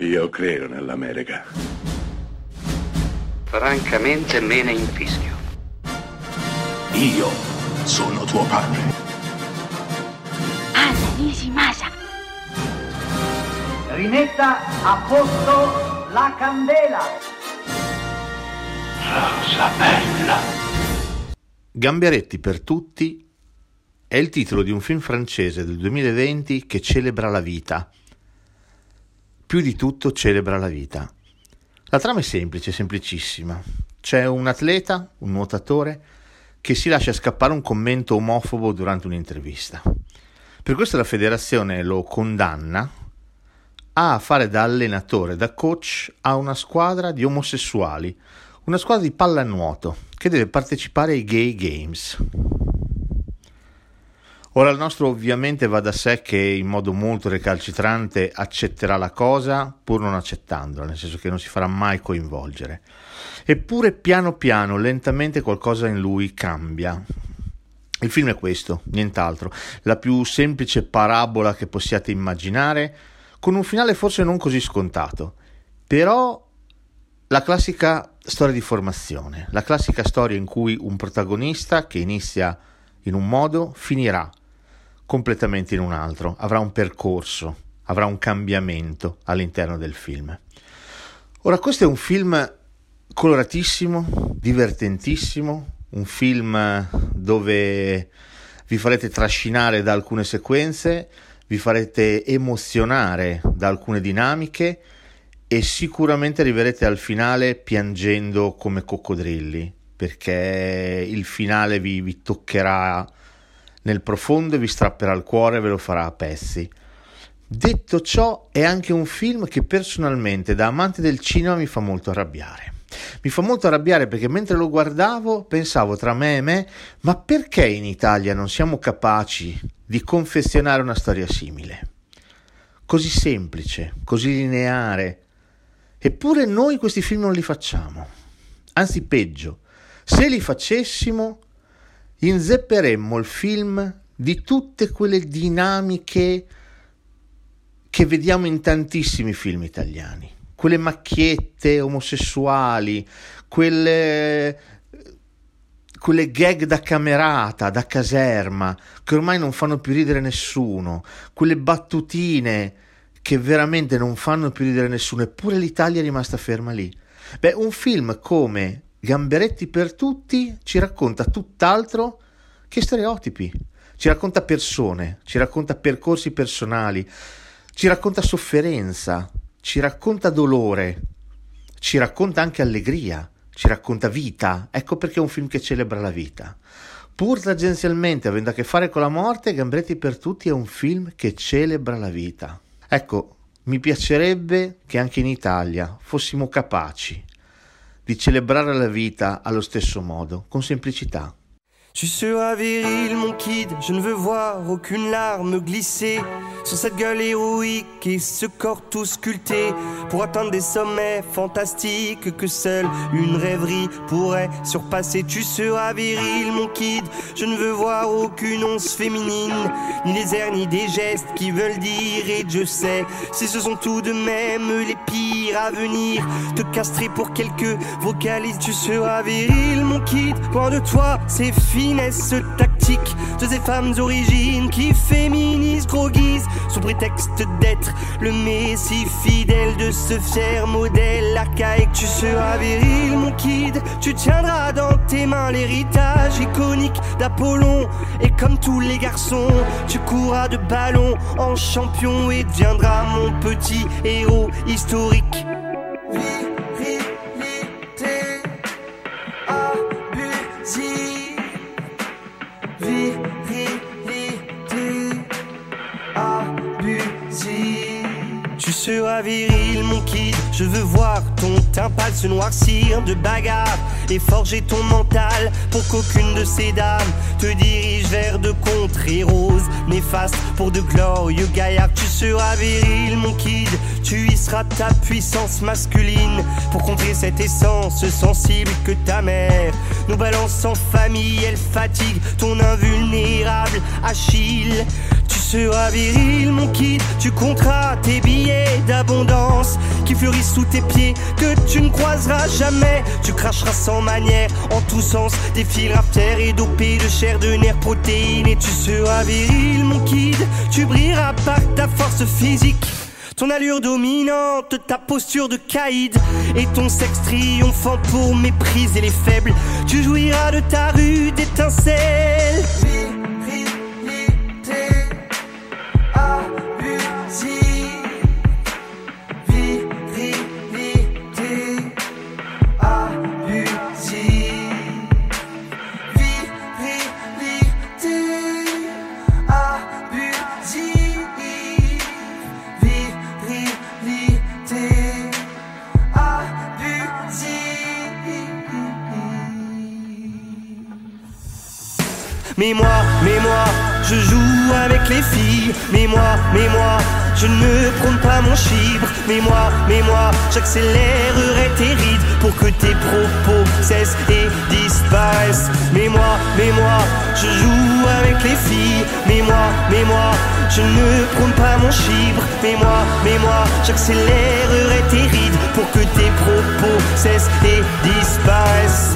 Io credo nell'America. Francamente me ne infischio. Io sono tuo padre. Anna Nishimasa. Rimetta a posto la candela. Rosa bella. Gamberetti per tutti è il titolo di un film francese del 2020 che celebra la vita. Più di tutto celebra la vita. La trama è semplice, semplicissima. C'è un atleta, un nuotatore, che si lascia scappare un commento omofobo durante un'intervista. Per questo la federazione lo condanna a fare da allenatore, da coach a una squadra di omosessuali, una squadra di pallanuoto che deve partecipare ai Gay Games. Ora il nostro ovviamente va da sé che in modo molto recalcitrante accetterà la cosa pur non accettandola, nel senso che non si farà mai coinvolgere. Eppure piano piano, lentamente qualcosa in lui cambia. Il film è questo, nient'altro, la più semplice parabola che possiate immaginare, con un finale forse non così scontato, però la classica storia di formazione, la classica storia in cui un protagonista che inizia in un modo finirà completamente in un altro, avrà un percorso, avrà un cambiamento all'interno del film. Ora, questo è un film coloratissimo, divertentissimo, un film dove vi farete trascinare da alcune sequenze, vi farete emozionare da alcune dinamiche e sicuramente arriverete al finale piangendo come coccodrilli, perché il finale vi, vi toccherà nel profondo vi strapperà il cuore e ve lo farà a pezzi. Detto ciò, è anche un film che personalmente, da amante del cinema, mi fa molto arrabbiare. Mi fa molto arrabbiare perché mentre lo guardavo pensavo tra me e me, ma perché in Italia non siamo capaci di confezionare una storia simile? Così semplice, così lineare. Eppure noi questi film non li facciamo. Anzi, peggio, se li facessimo inzepperemmo il film di tutte quelle dinamiche che vediamo in tantissimi film italiani, quelle macchiette omosessuali, quelle, quelle gag da camerata, da caserma, che ormai non fanno più ridere nessuno, quelle battutine che veramente non fanno più ridere nessuno, eppure l'Italia è rimasta ferma lì. Beh, un film come Gamberetti per tutti ci racconta tutt'altro che stereotipi, ci racconta persone, ci racconta percorsi personali, ci racconta sofferenza, ci racconta dolore, ci racconta anche allegria, ci racconta vita. Ecco perché è un film che celebra la vita. Pur tangenzialmente avendo a che fare con la morte, Gambretti per tutti è un film che celebra la vita. Ecco, mi piacerebbe che anche in Italia fossimo capaci di celebrare la vita allo stesso modo, con semplicità. Tu seras viril, mon kid, je ne veux voir aucune larme glisser sur cette gueule héroïque et ce corps tout sculpté pour atteindre des sommets fantastiques que seule une rêverie pourrait surpasser. Tu seras viril, mon kid, je ne veux voir aucune once féminine, ni les airs ni des gestes qui veulent dire. Et je sais si ce sont tout de même les pires à venir. Te castrer pour quelques vocalises, tu seras viril, mon kid, loin de toi, c'est tactique de ces femmes origines qui féminisent, gros sous prétexte d'être le messie fidèle de ce fier modèle archaïque. Tu seras viril, mon kid, tu tiendras dans tes mains l'héritage iconique d'Apollon. Et comme tous les garçons, tu courras de ballon en champion et deviendras mon petit héros historique. Tu seras viril, mon kid. Je veux voir ton teint se noircir de bagarre et forger ton mental pour qu'aucune de ces dames te dirige vers de contrées roses néfastes pour de glorieux gaillards. Tu seras viril, mon kid. Tu y seras ta puissance masculine pour contrer cette essence sensible que ta mère nous balance en famille. Elle fatigue ton invulnérable Achille. Seras viril, mon kid. Tu compteras tes billets d'abondance qui fleurissent sous tes pieds, que tu ne croiseras jamais. Tu cracheras sans manière, en tous sens, des fils terre et dopés de chair, de nerfs, protéines. Et tu seras viril, mon kid. Tu brilleras par ta force physique. Ton allure dominante, ta posture de caïd et ton sexe triomphant pour mépriser les faibles. Tu jouiras de ta rue d'étincelles. Mais moi, mais moi, je joue avec les filles. Mais moi, mais moi, je ne prône pas mon chibre. Mais moi, mais moi, j'accélérerai tes rides pour que tes propos cessent et disparaissent. Mais moi, mais moi, je joue avec les filles. Mais moi, mais moi, je ne prône pas mon chibre. Mais moi, mais moi, j'accélérerai tes rides pour que tes propos cessent et disparaissent.